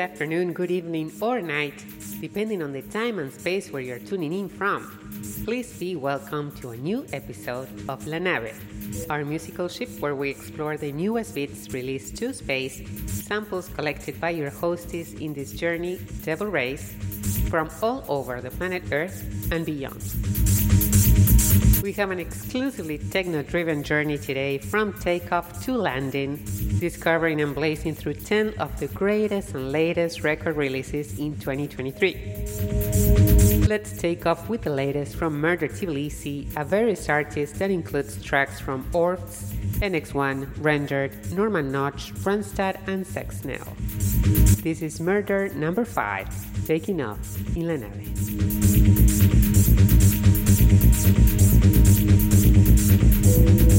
afternoon, good evening, or night, depending on the time and space where you're tuning in from. Please be welcome to a new episode of La Nave, our musical ship where we explore the newest beats released to space, samples collected by your hostess in this journey, Devil Rays, from all over the planet Earth and beyond. We have an exclusively techno driven journey today from takeoff to landing, discovering and blazing through 10 of the greatest and latest record releases in 2023. Let's take off with the latest from Murder Tbilisi, a various artist that includes tracks from Orphx, NX1, Rendered, Norman Nodge, Ronstadt, and Sexnel. This is Murder number 5, taking off in La Nave. We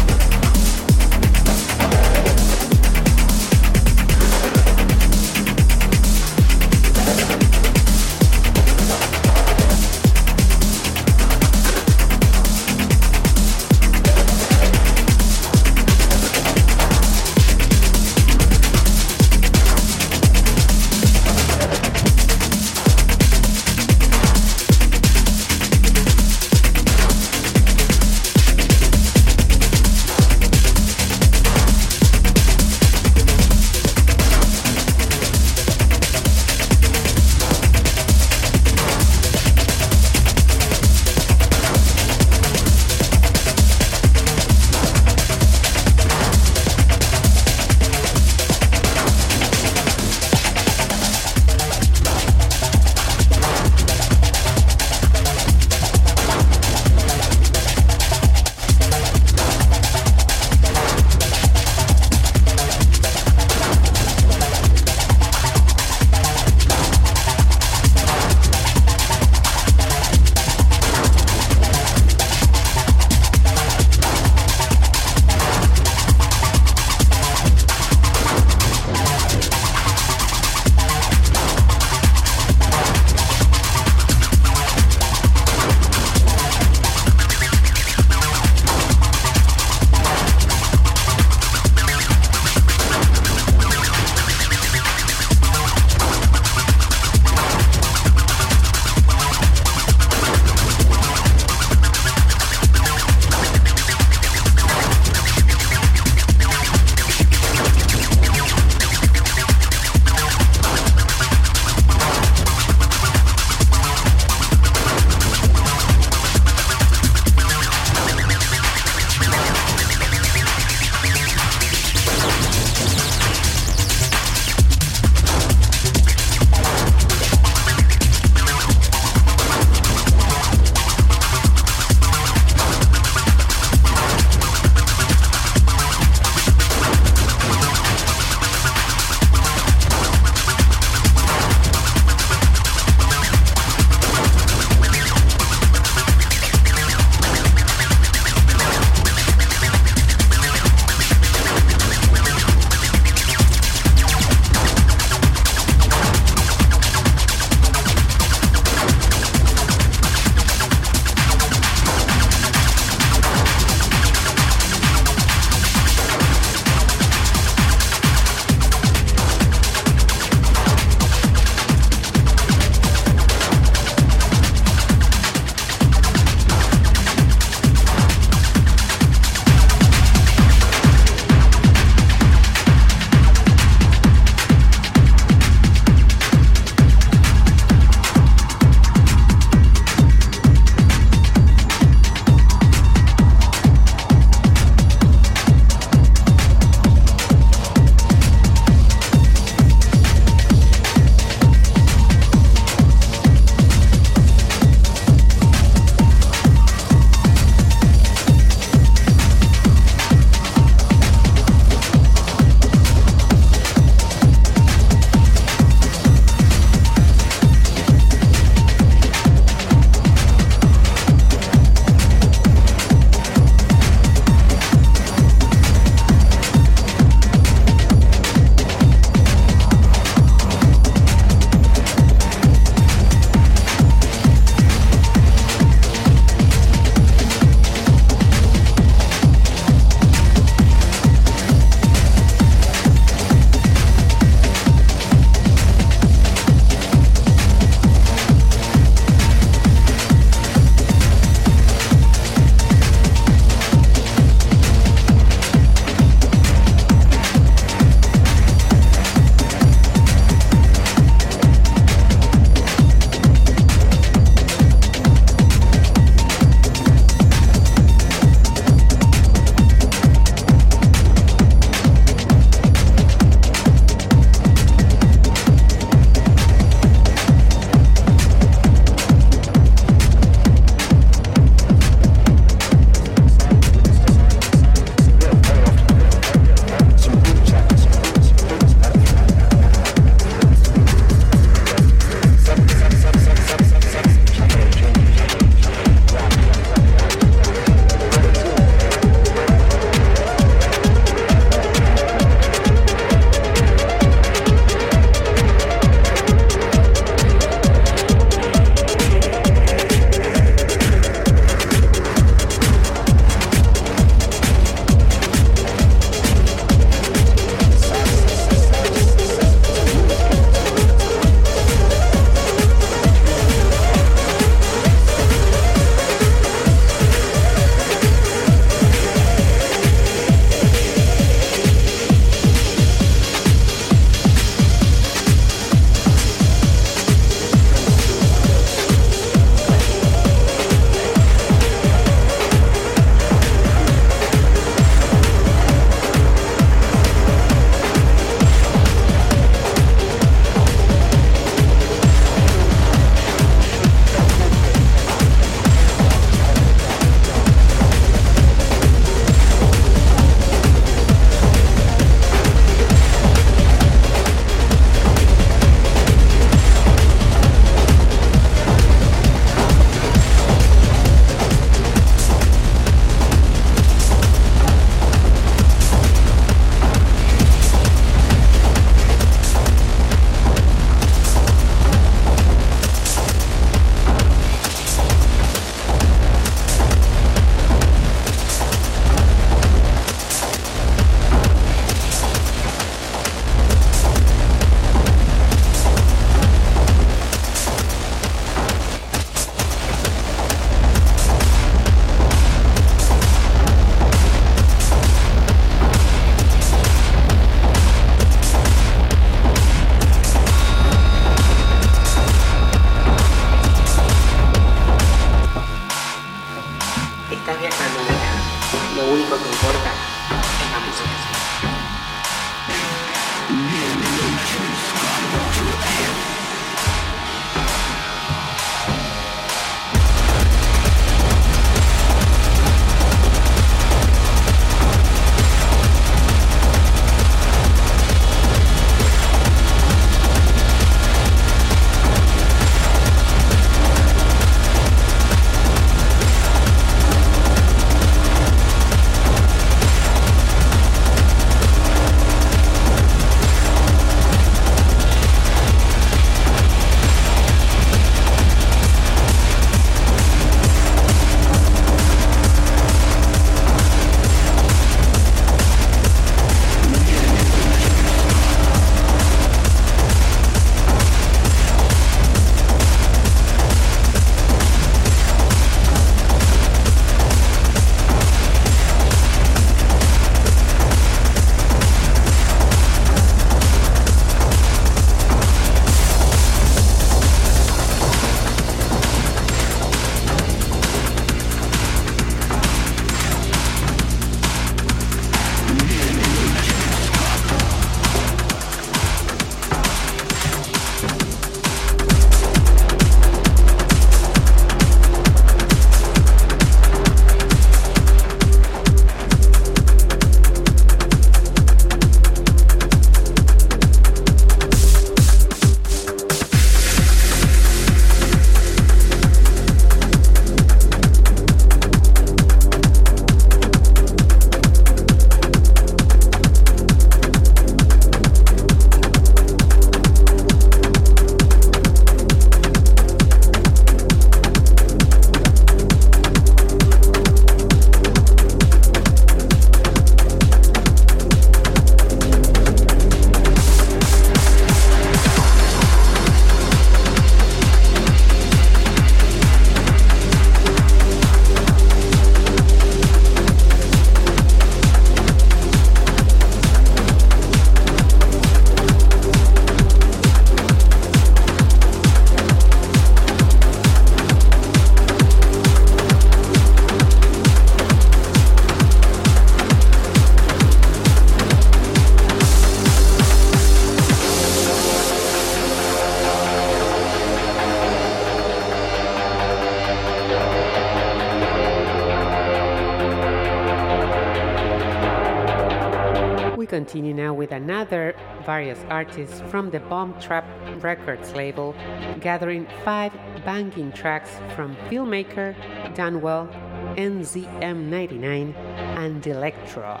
continue now with another various artists from the Bomb Trap Records label, gathering five banging tracks from Filmmaker, Danwell, NZM99, and Electro.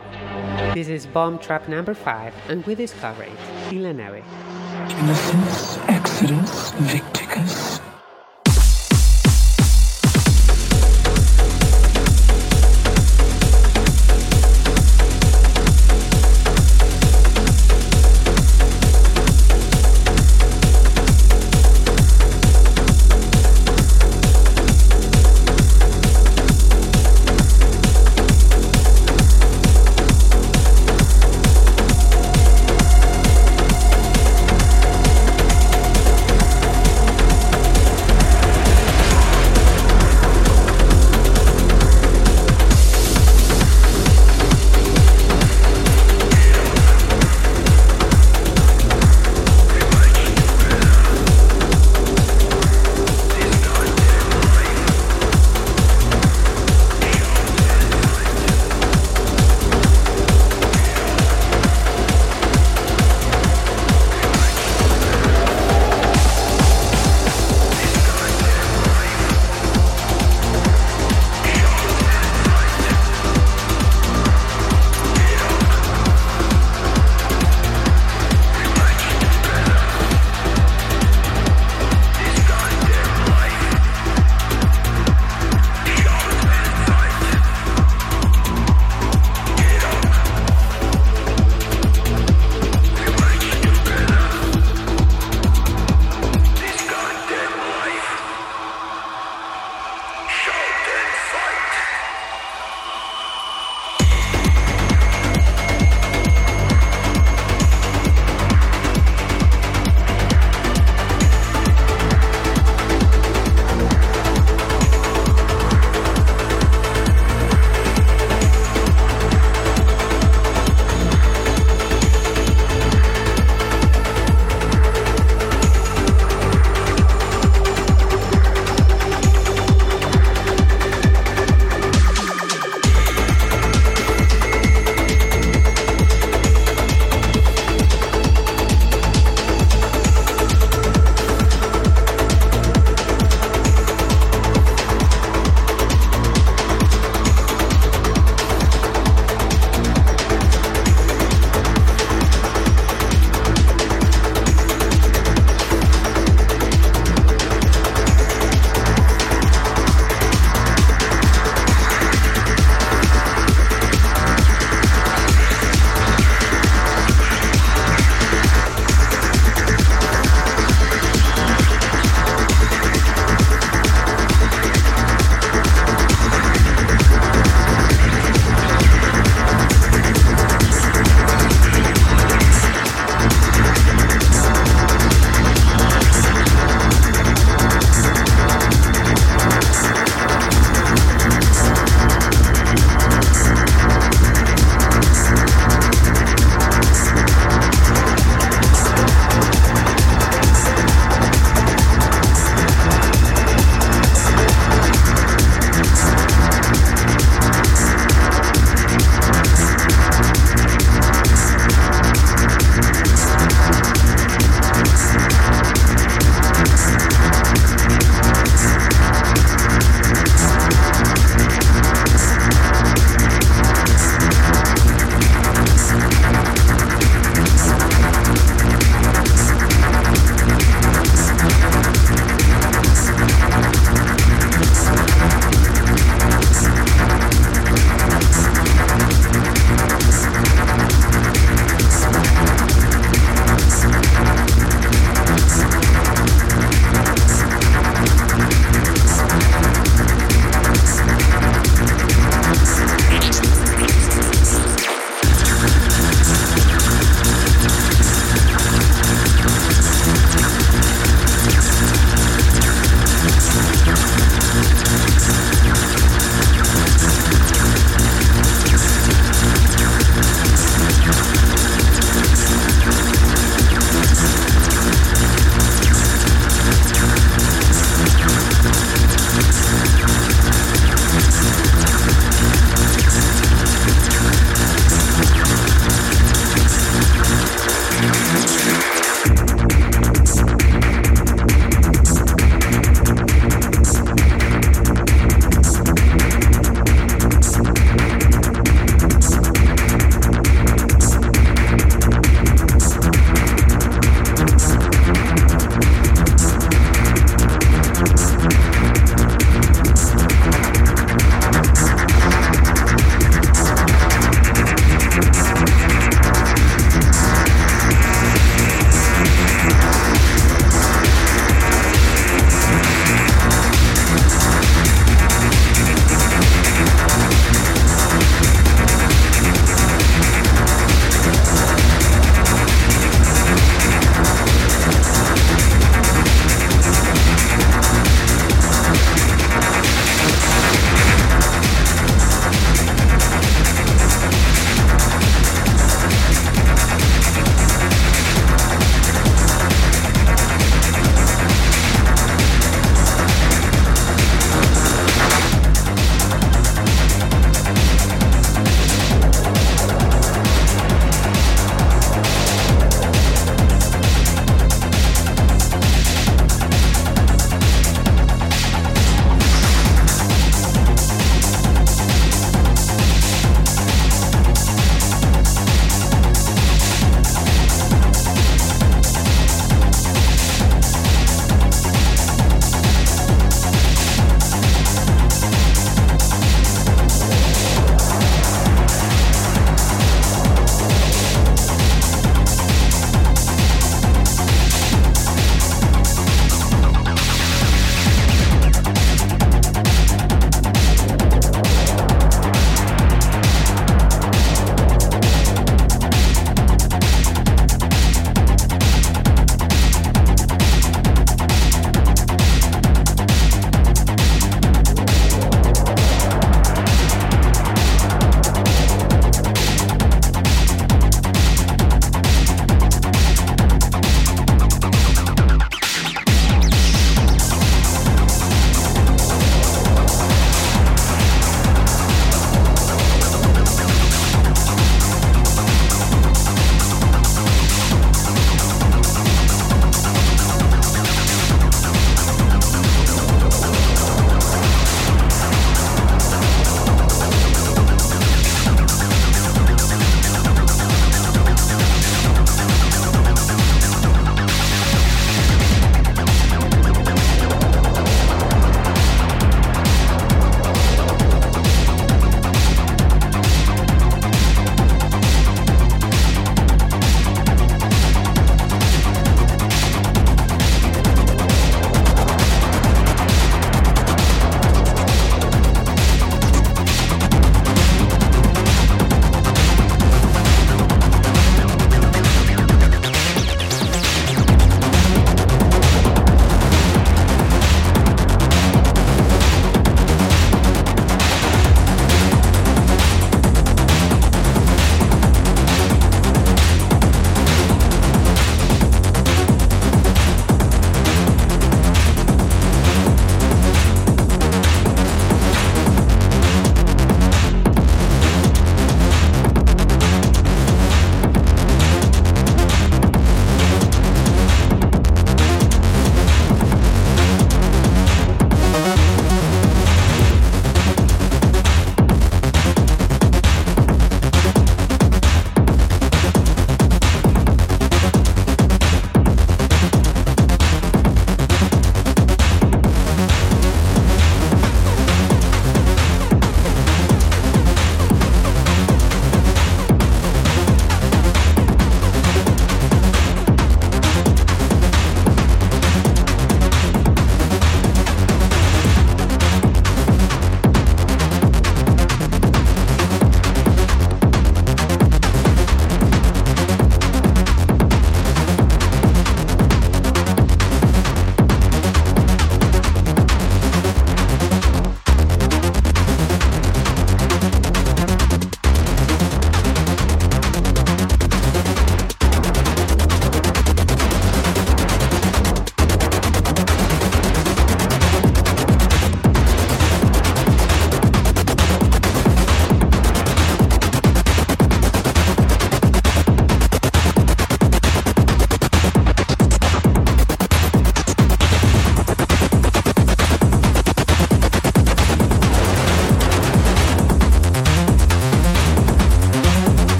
This is Bomb Trap number five, and we discover it in La Nave. Genesis, Exodus, Victicus.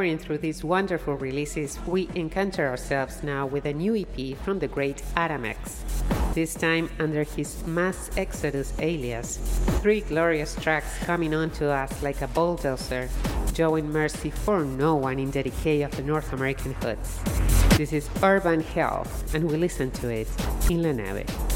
Powering through these wonderful releases, we encounter ourselves now with a new EP from the great Adam X. This time under his Mass-X-Odus alias, three glorious tracks coming on to us like a bulldozer, showing mercy for no one in the decay of the North American hoods. This is Urban Hell, and we listen to it in La Nave.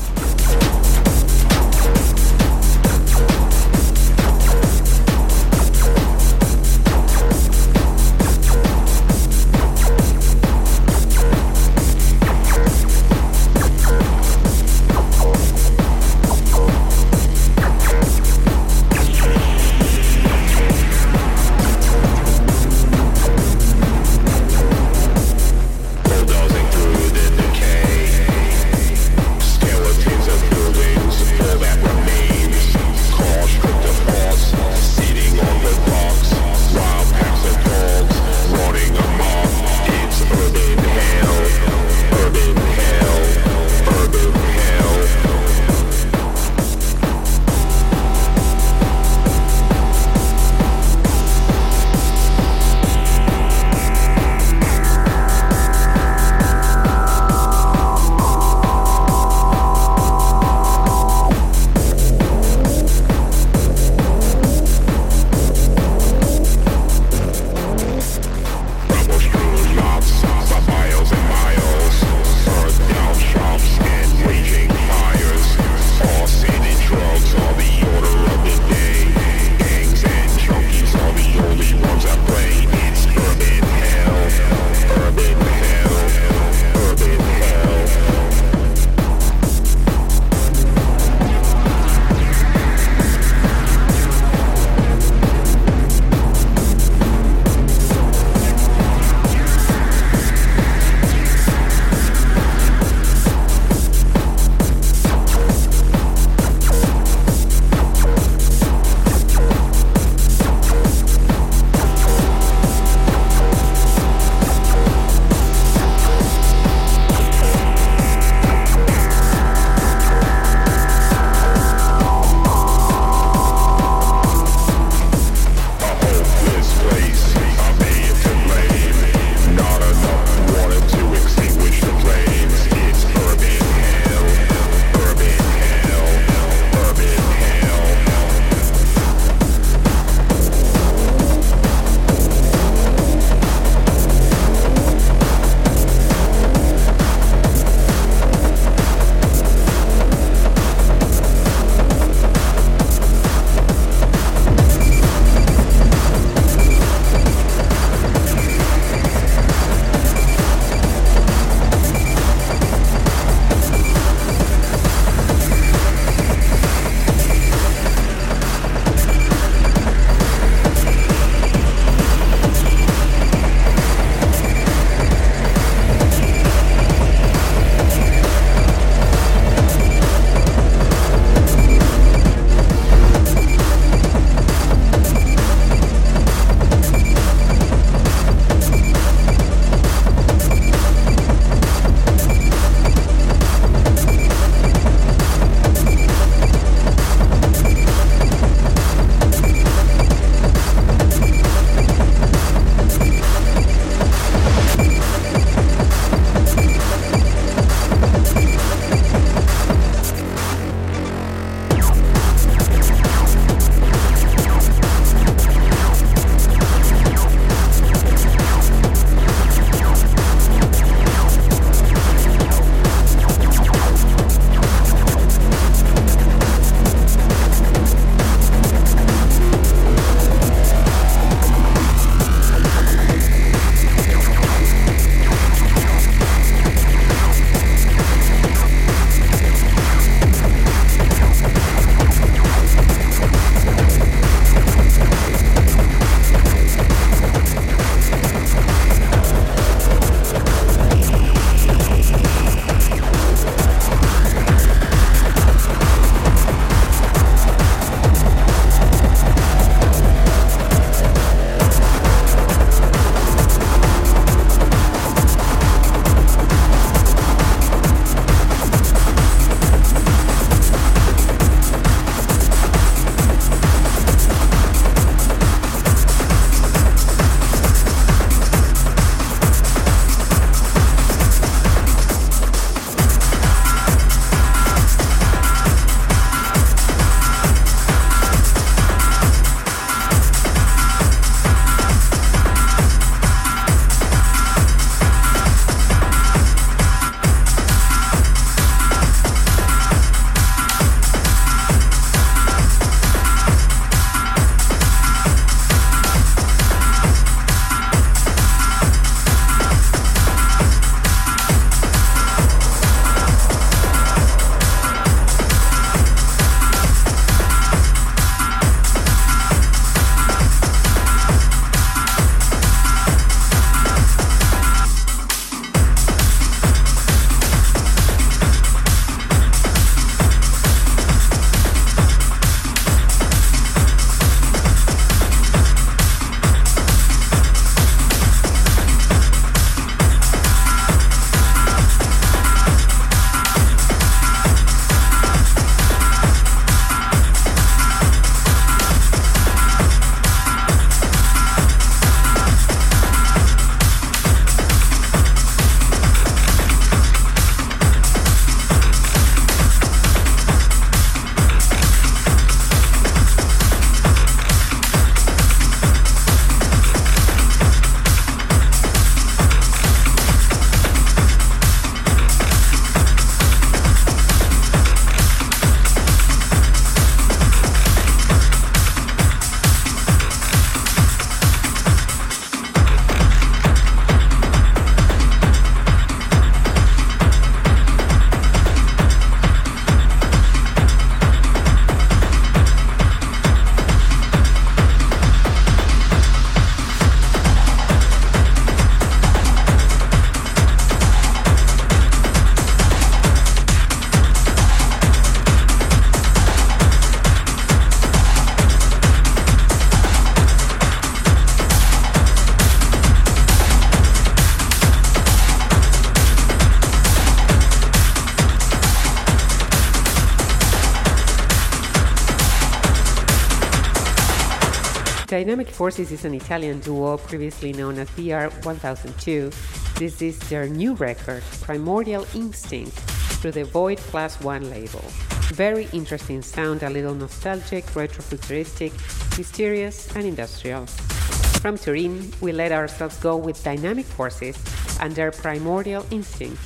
Dynamic Forces is an Italian duo previously known as BR1002. This is their new record, Primordial Instinct, through the Void Plus One label. Very interesting sound, a little nostalgic, retrofuturistic, mysterious, and industrial. From Turin, we let ourselves go with Dynamic Forces and their Primordial Instinct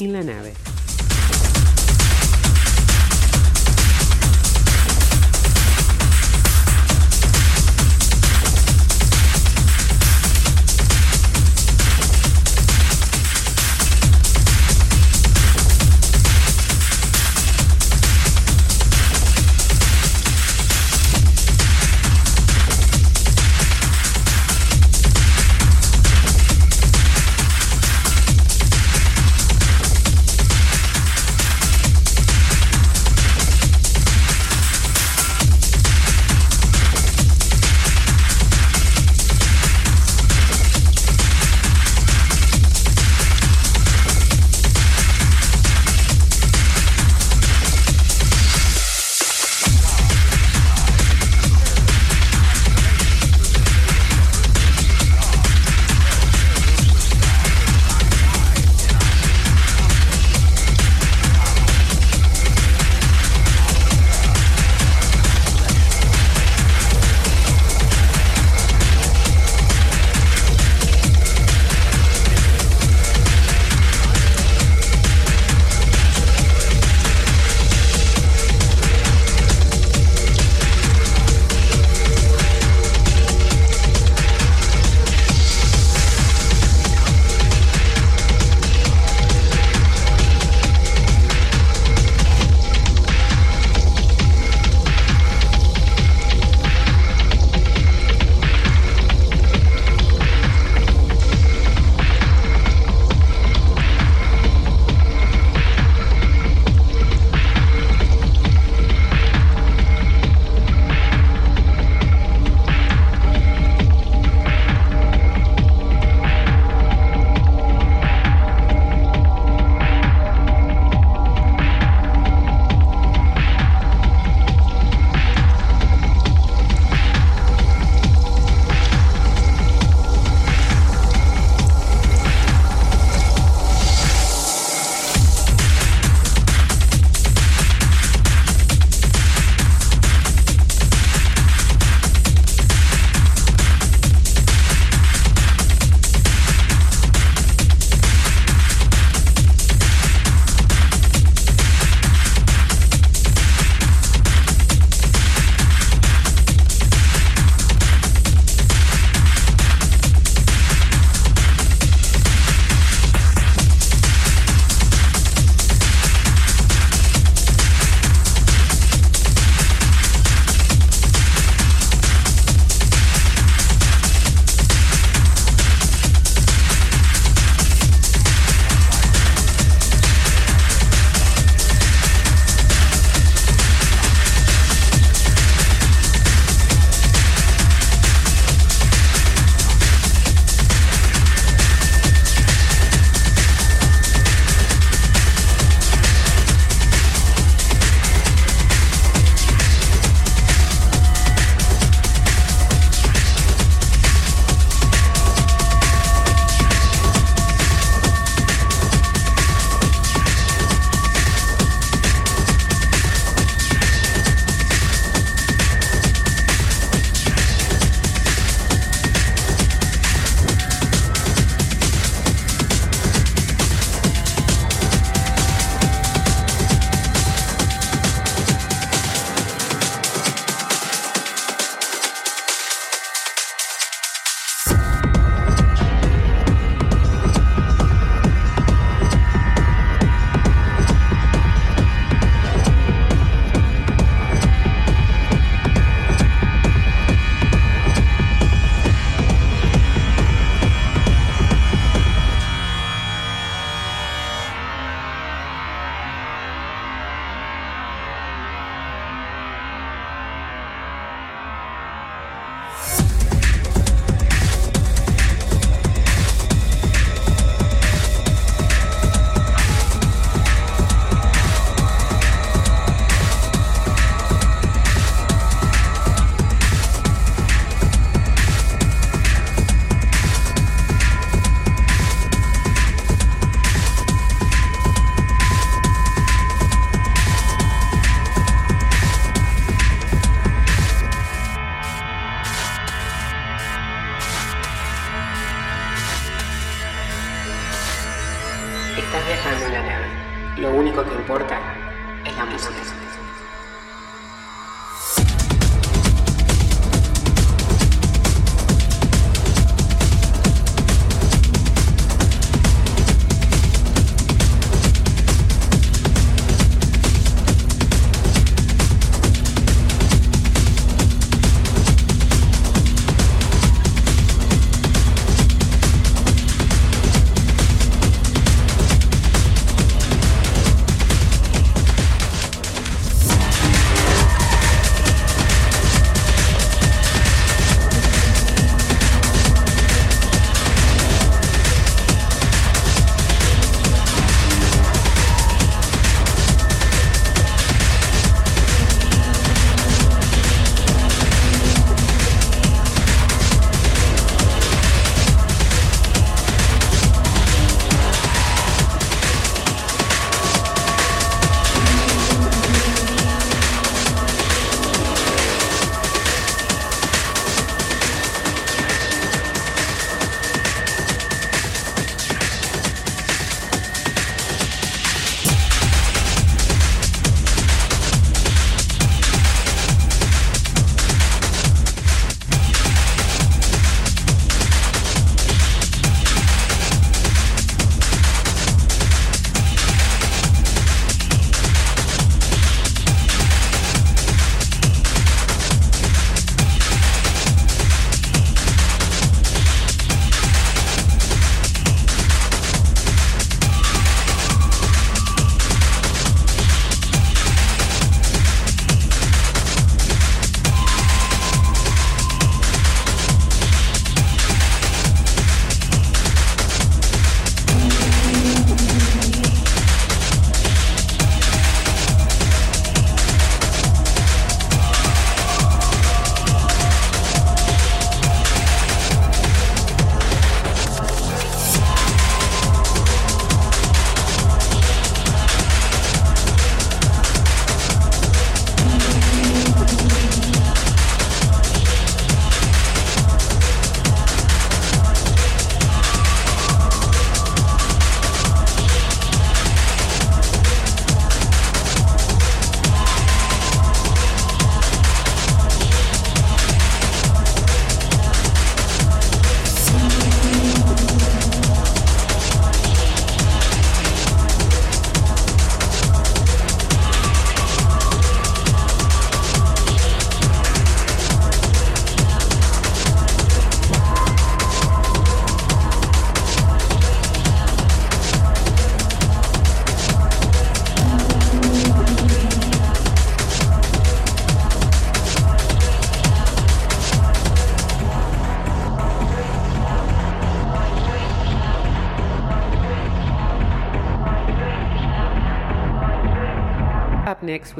in La Nave.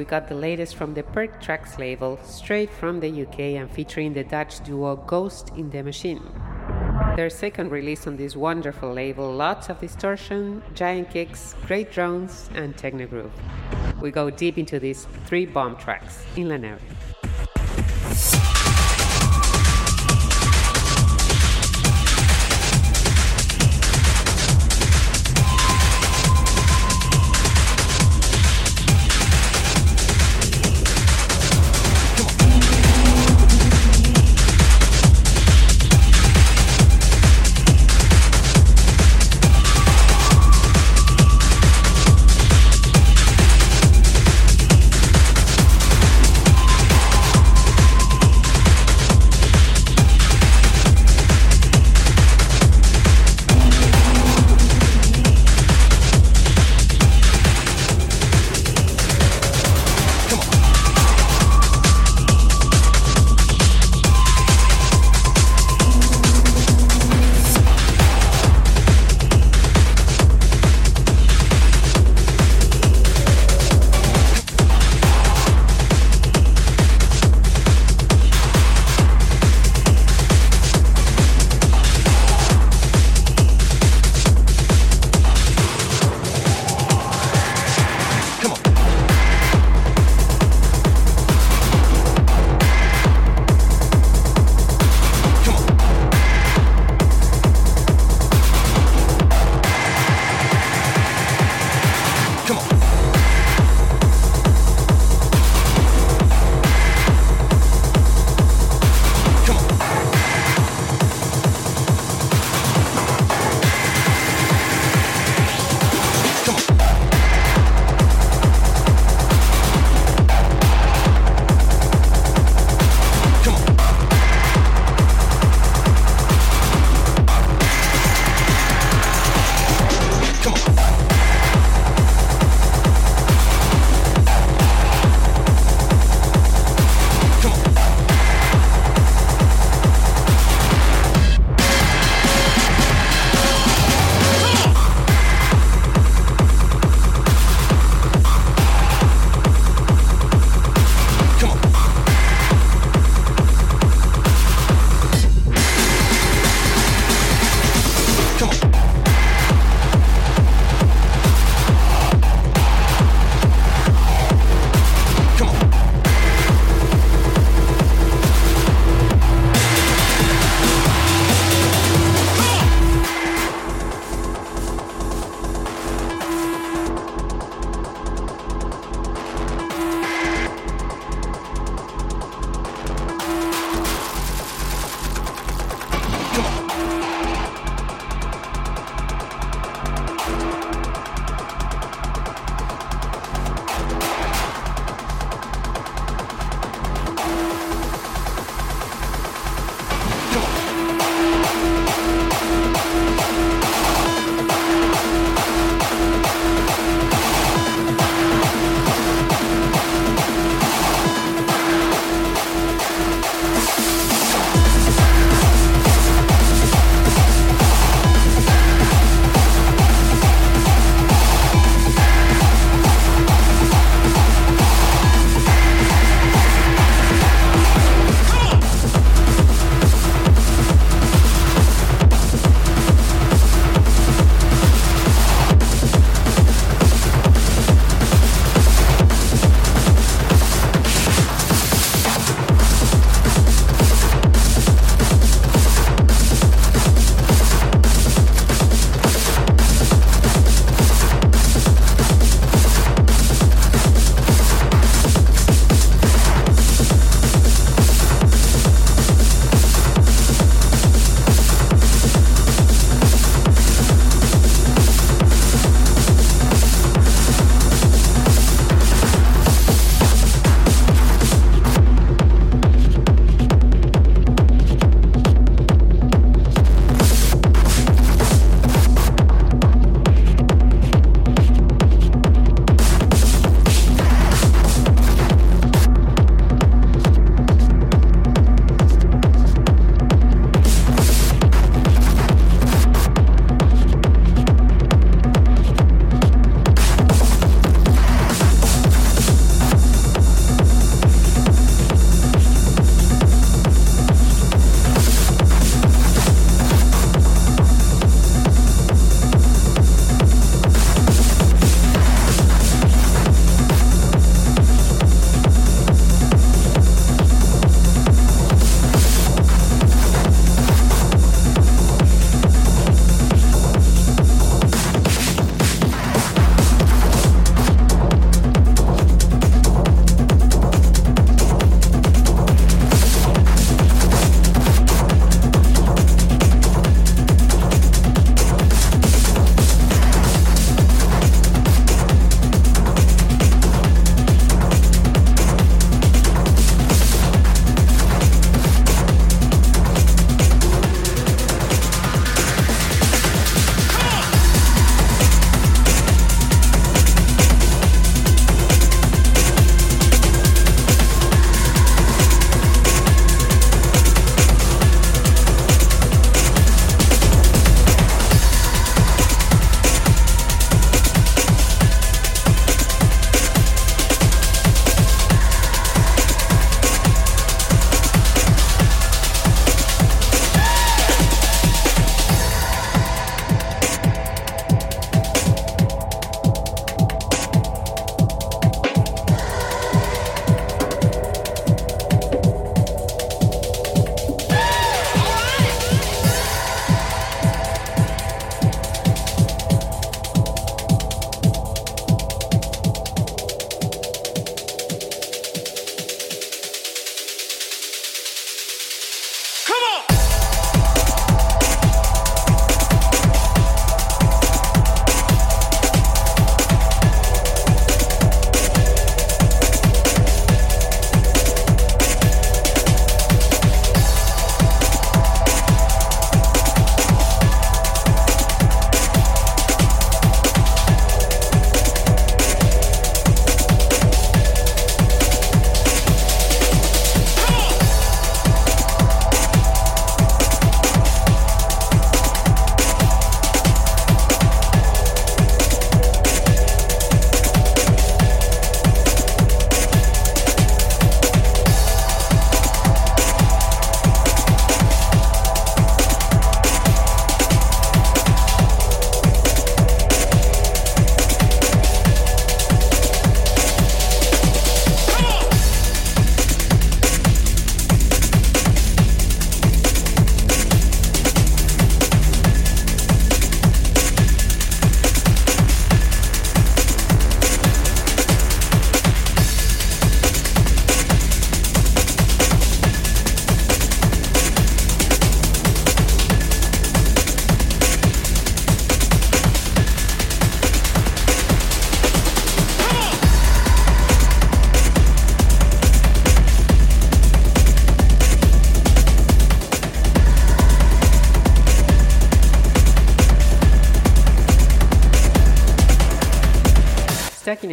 We got the latest from the Perc Trax label, straight from the UK and featuring the Dutch duo Ghost in the Machine. Their second release on this wonderful label, lots of distortion, giant kicks, great drones, and techno groove. We go deep into these three bomb tracks in La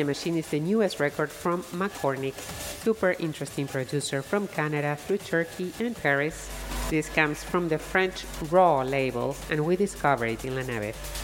Machine is the newest record from Makornik, super interesting producer from Canada through Turkey and Paris. This comes from the French Raw label, and we discover it in La Nave.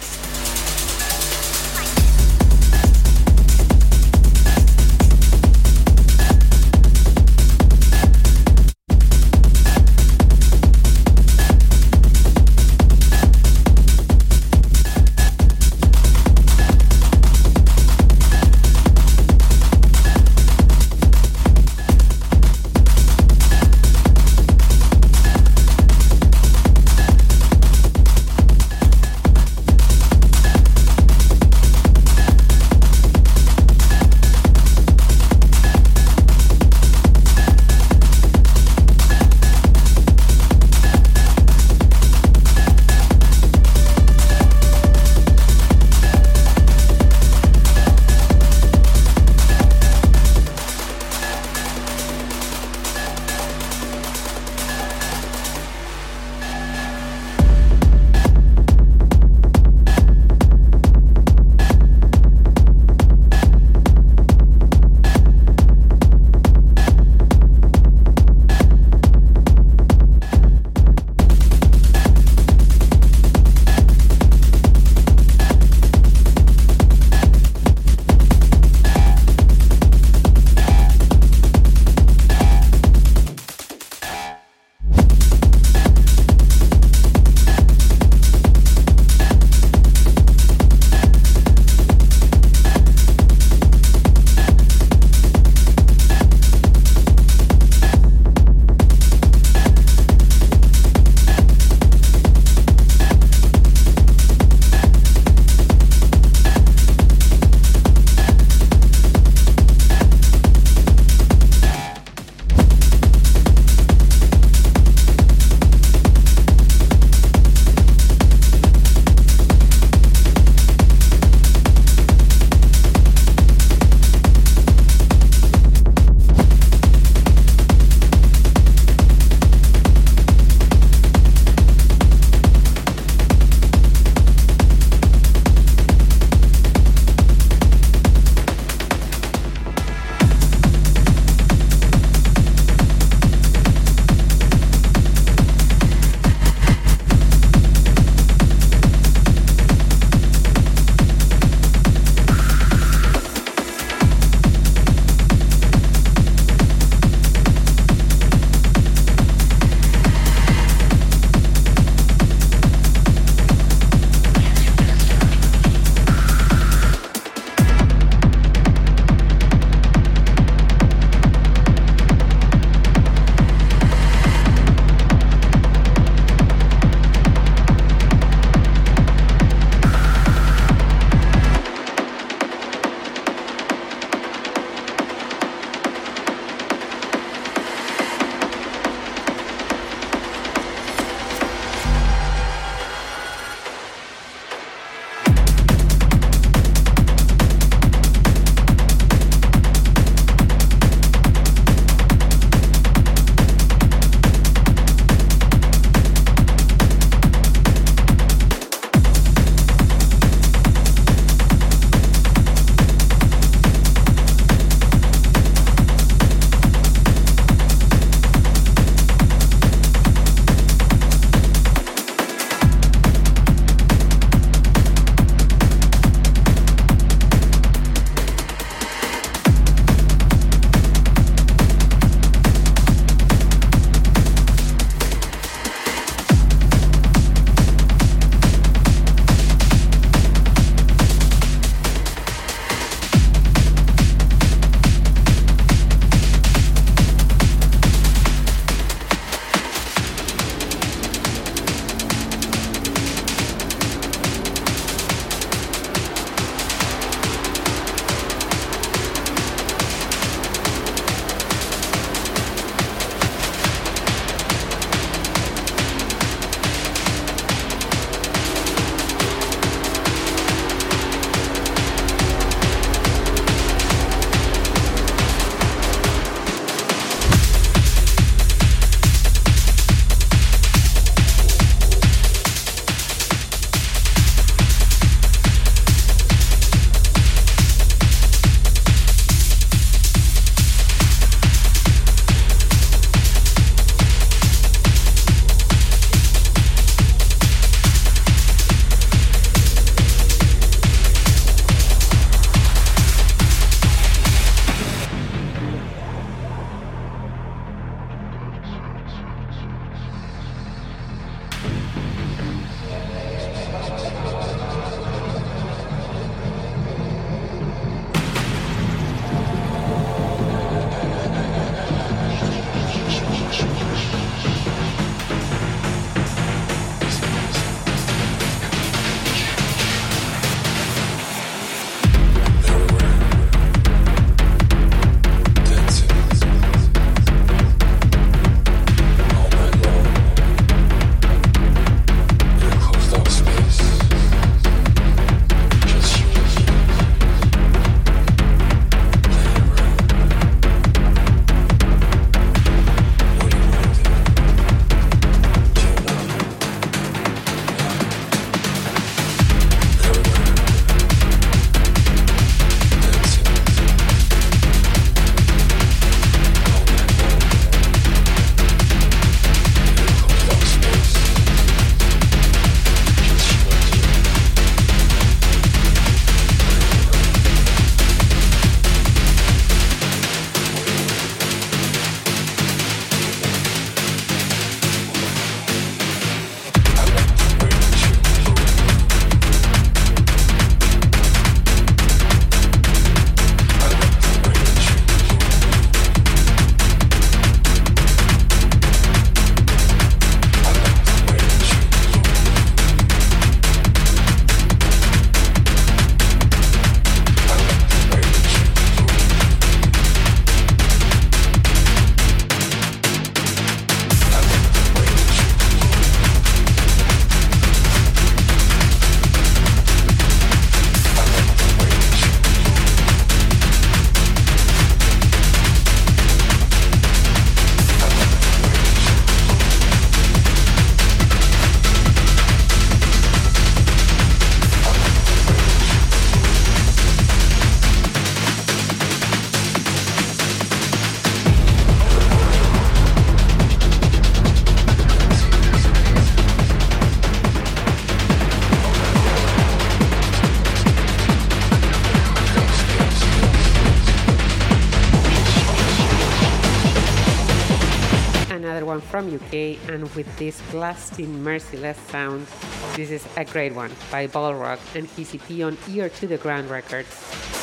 With this blasting merciless sound. This is a great one by Balrog and his EP on Ear to the Ground Records.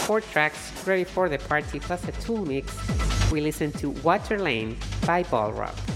Four tracks ready for the party plus a tool mix. We listen to Water Lane by Balrog.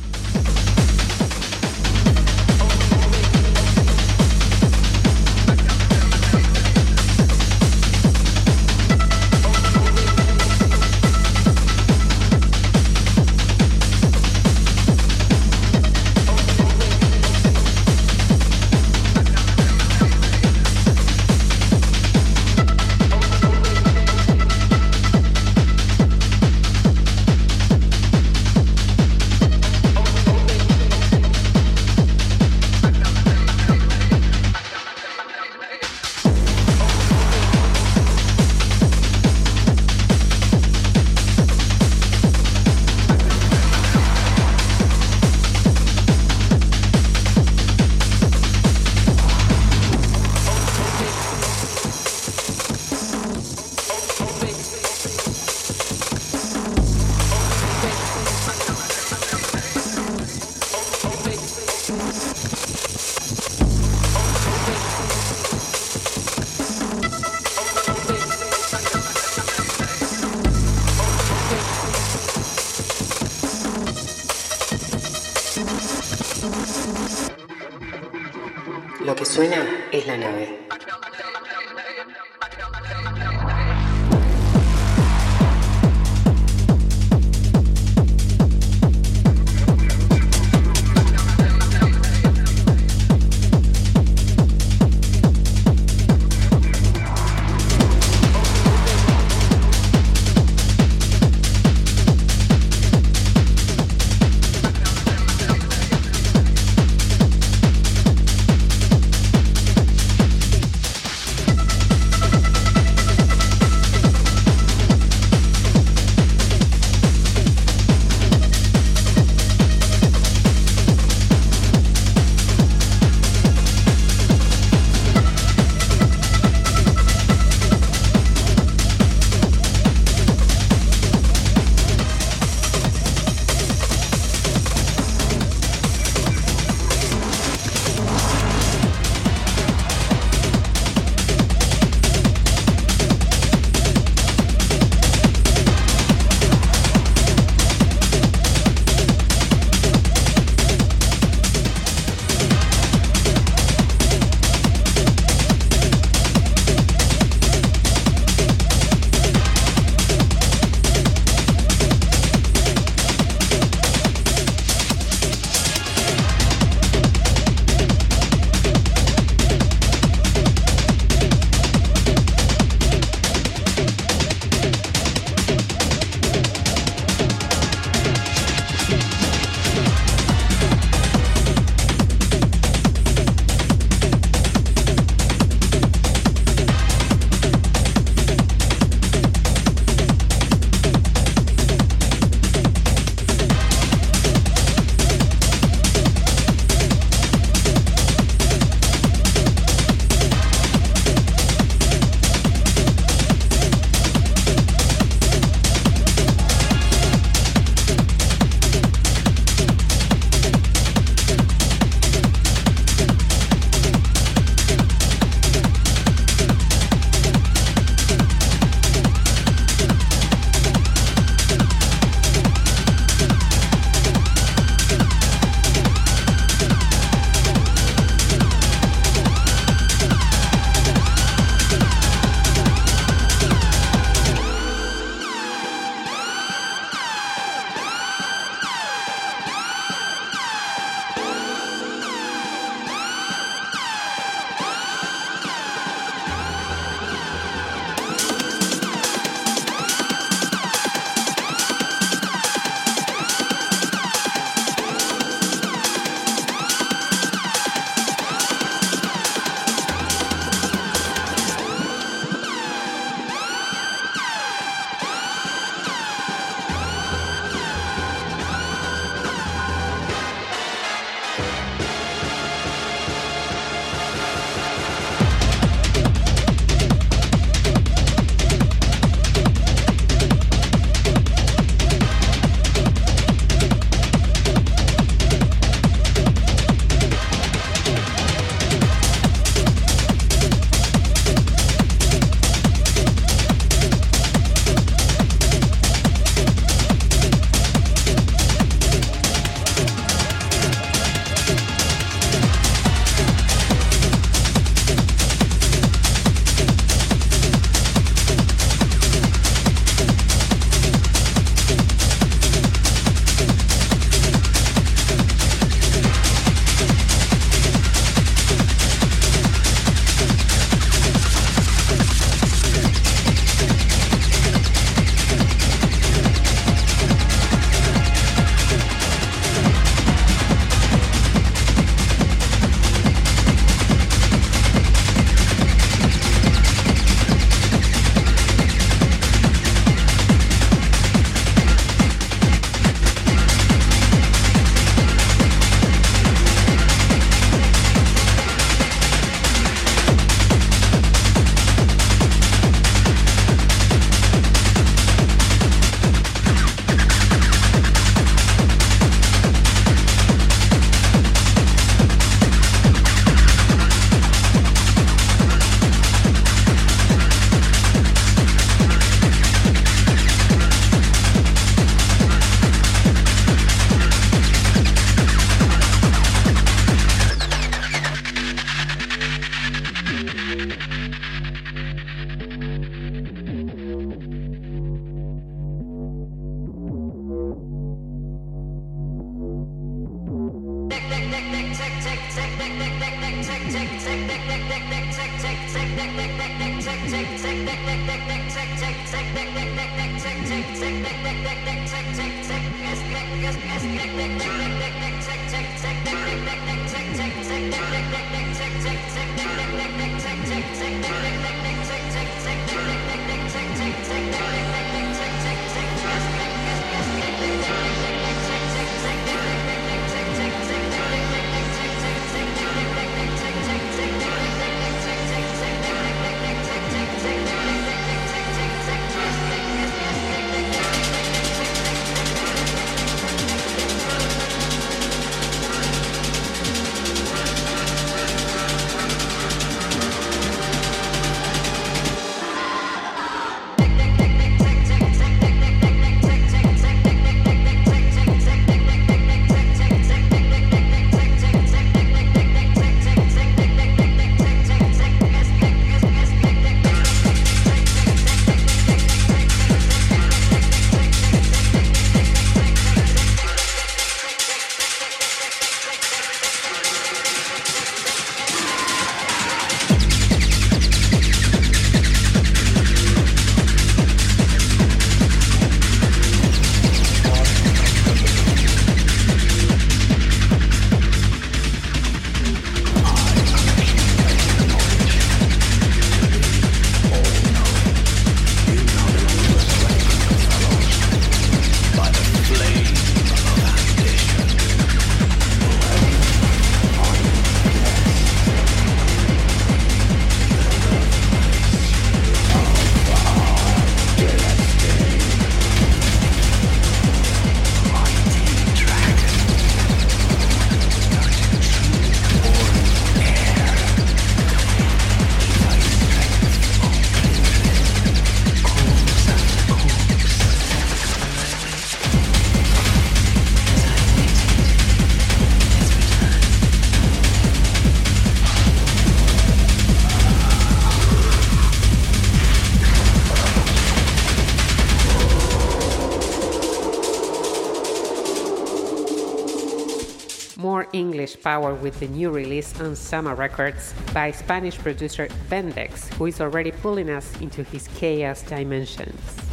Power with the new release on Soma Records by Spanish producer Vendex, who is already pulling us into his chaos dimensions.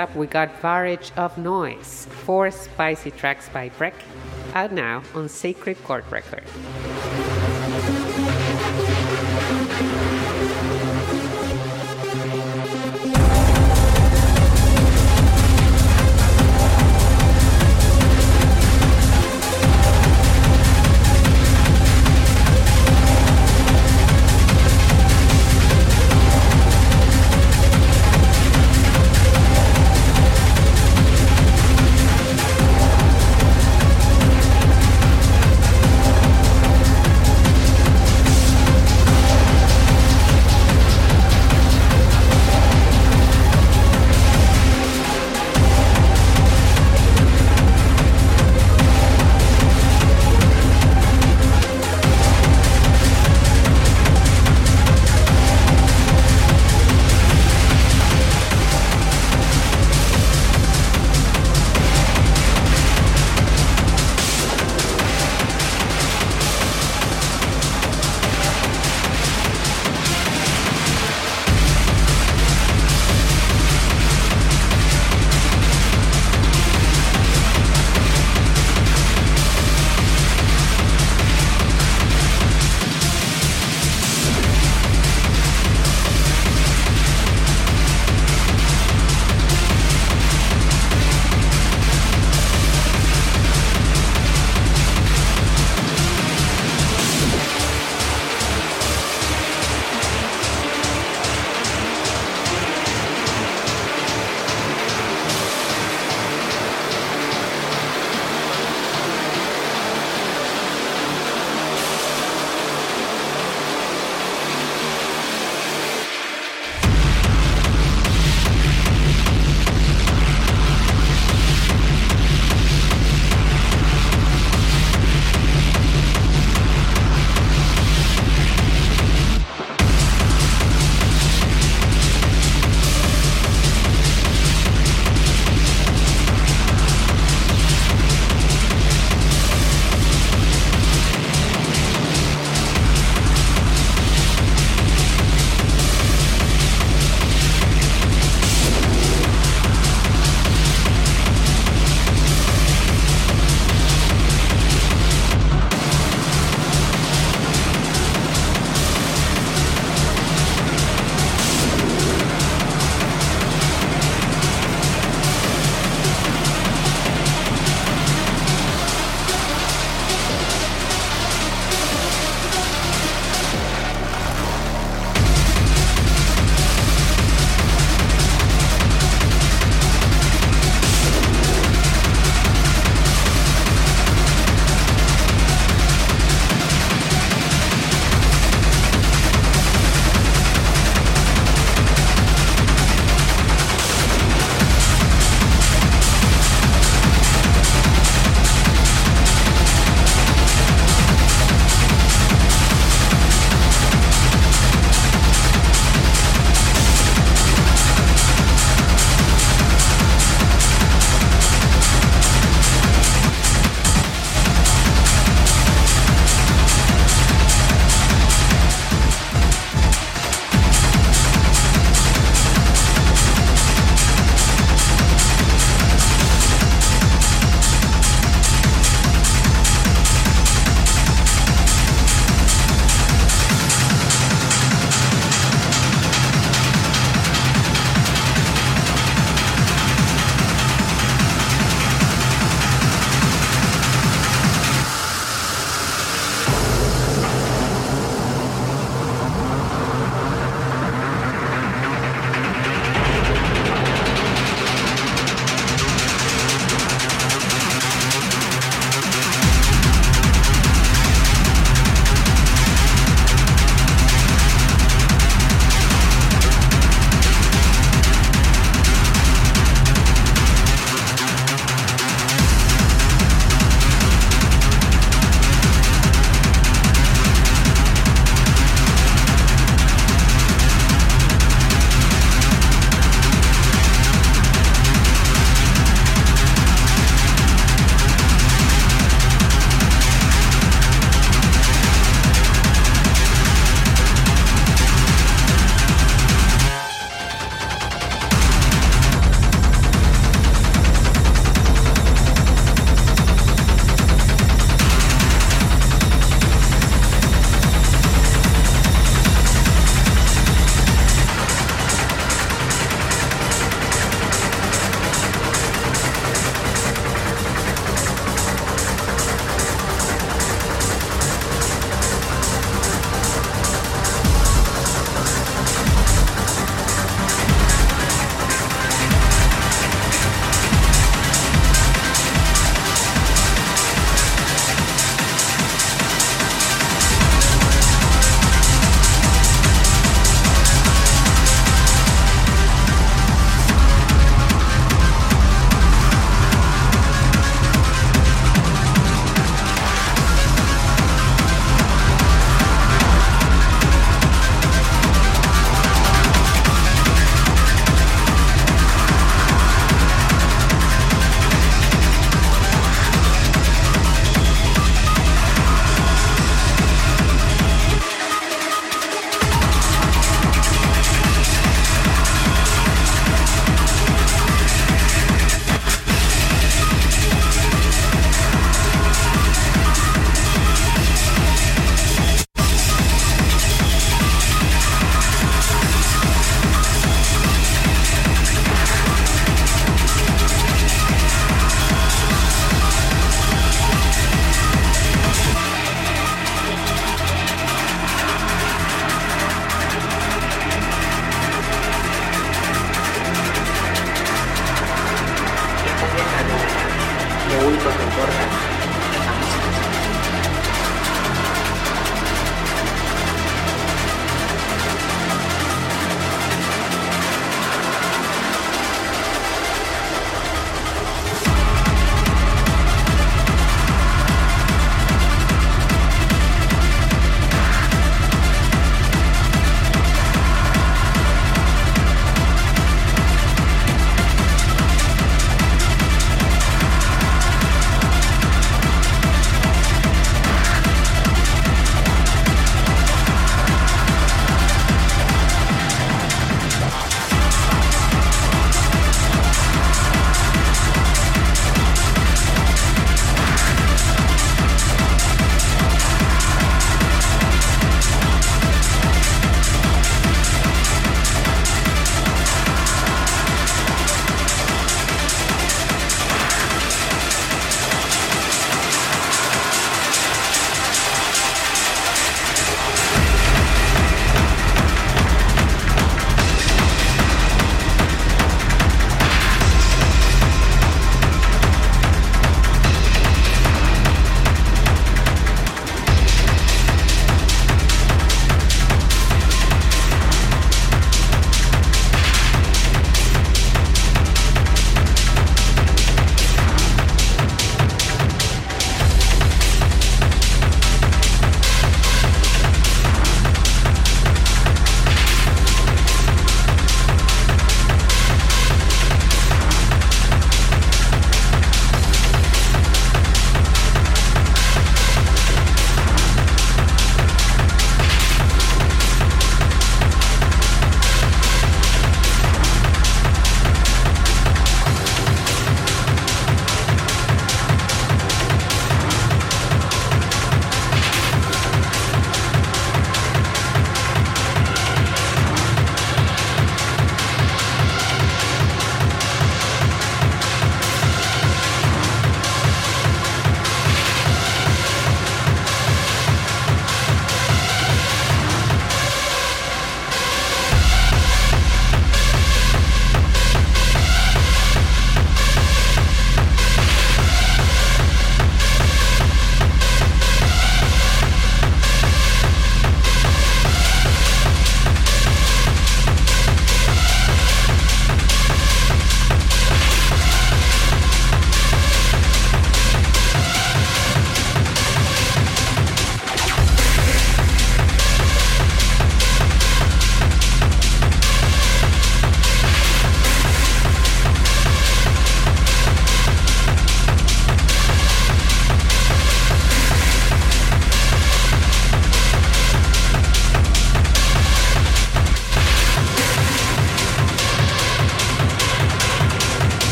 Up, we got Barrage of Noise, four spicy tracks by Brecc, out now on Sacred Court Record.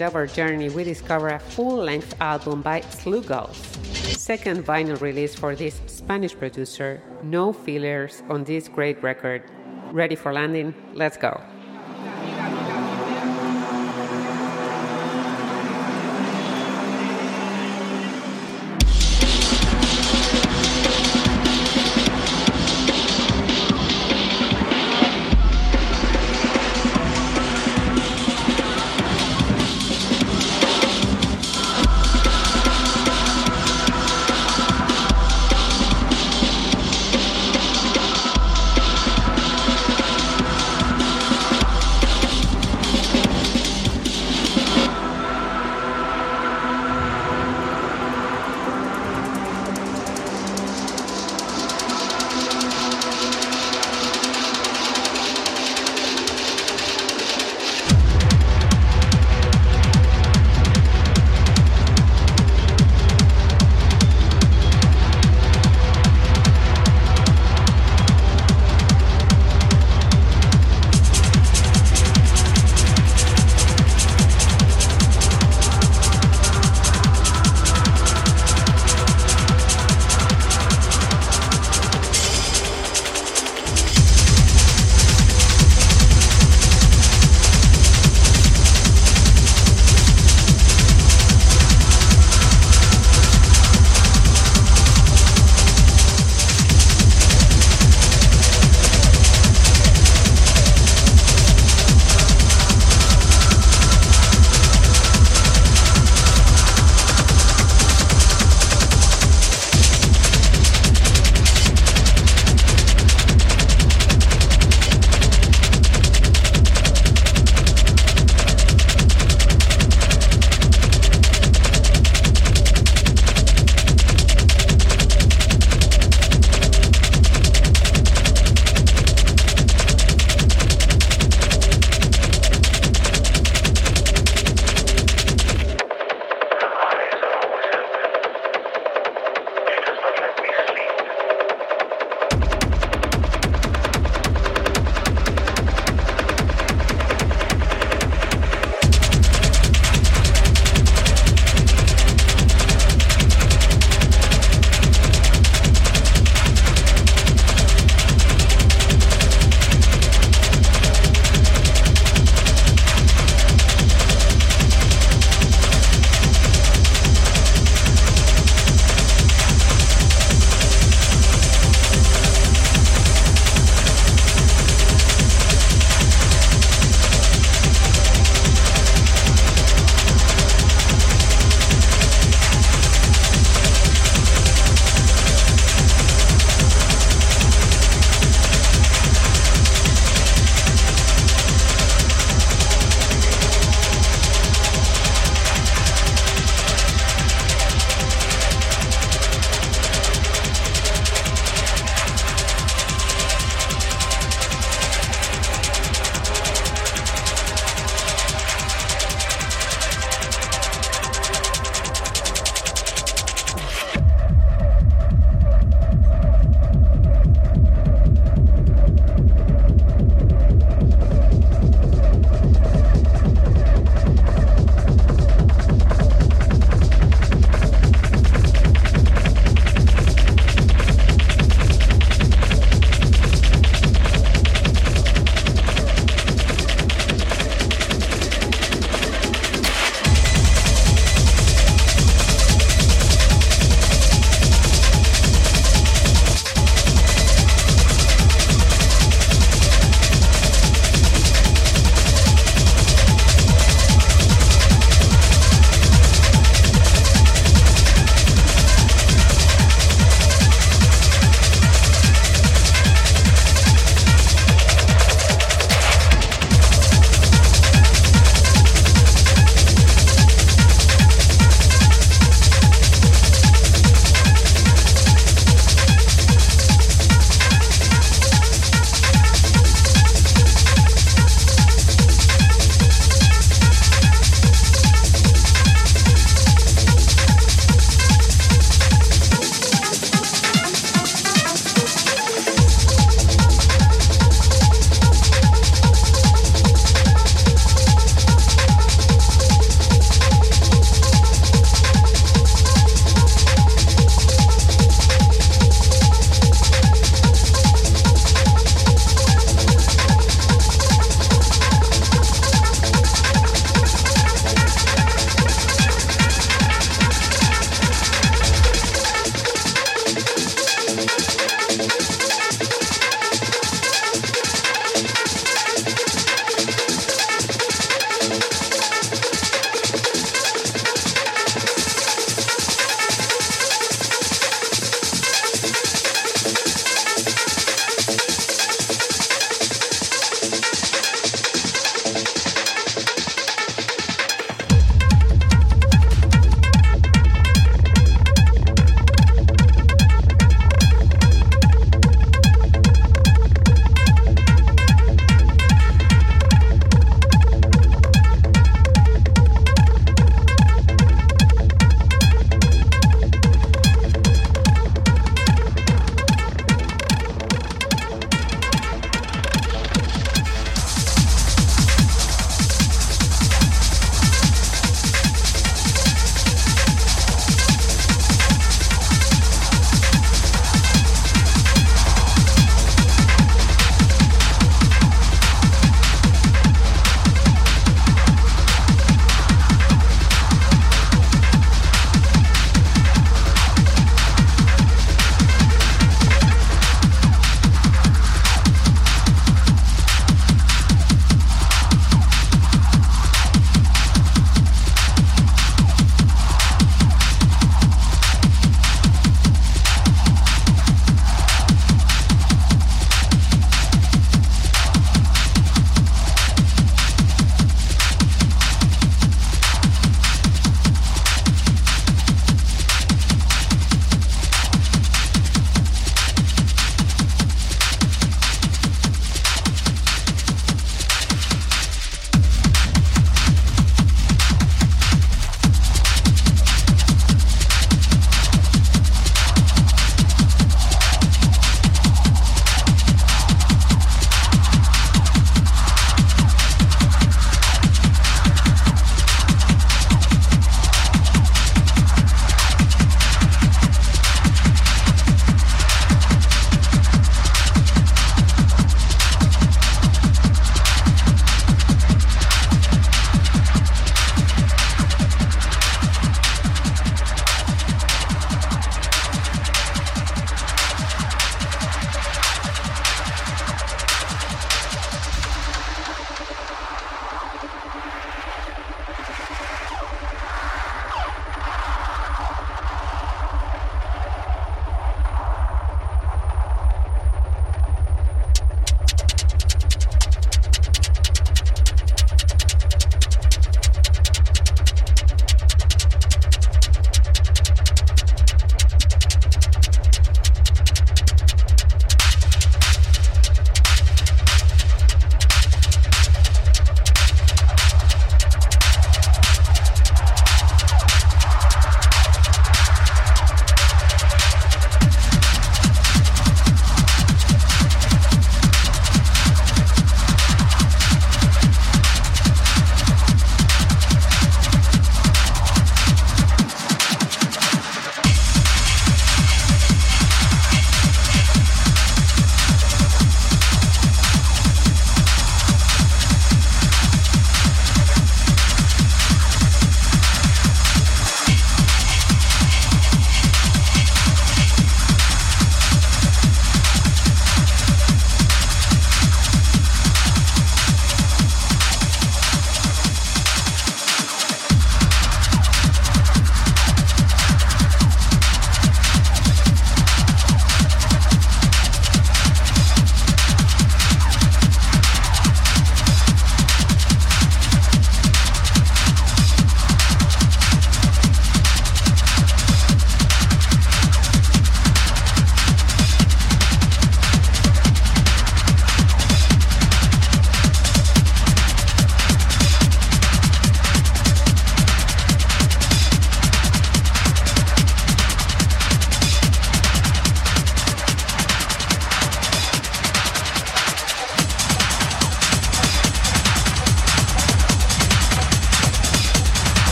End of our journey, we discover a full length album by Slugals. Second vinyl release for this Spanish producer, no fillers on this great record. Ready for landing? Let's go.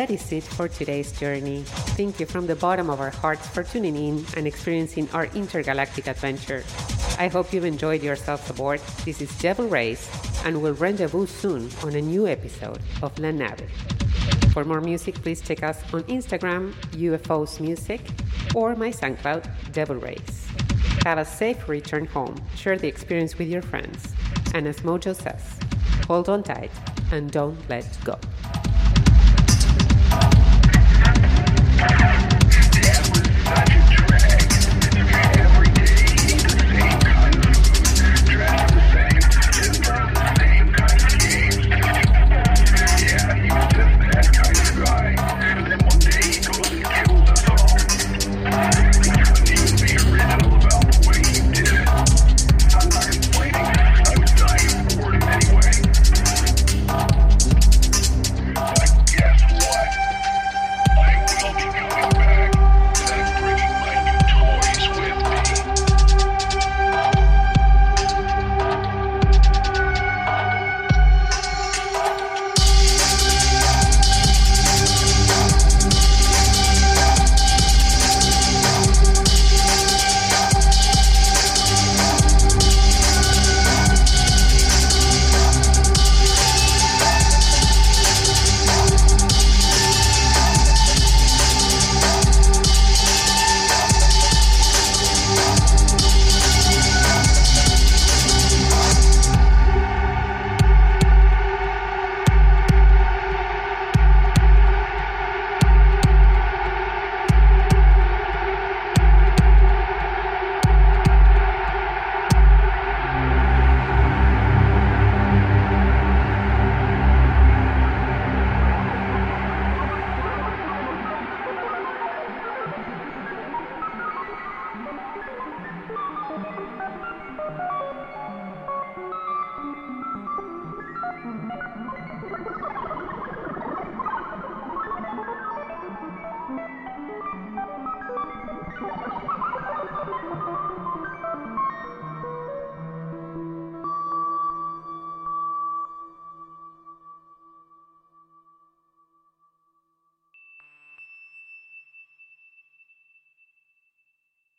That is it for today's journey. Thank you from the bottom of our hearts for tuning in and experiencing our intergalactic adventure. I hope you've enjoyed yourselves aboard. This is Devil Rays, and we'll rendezvous soon on a new episode of La Nave. For more music, please check us on Instagram, UFOs Music, or my SoundCloud, Devil Rays. Have a safe return home, share the experience with your friends, and as Mojo says, hold on tight and don't let go. Thank you.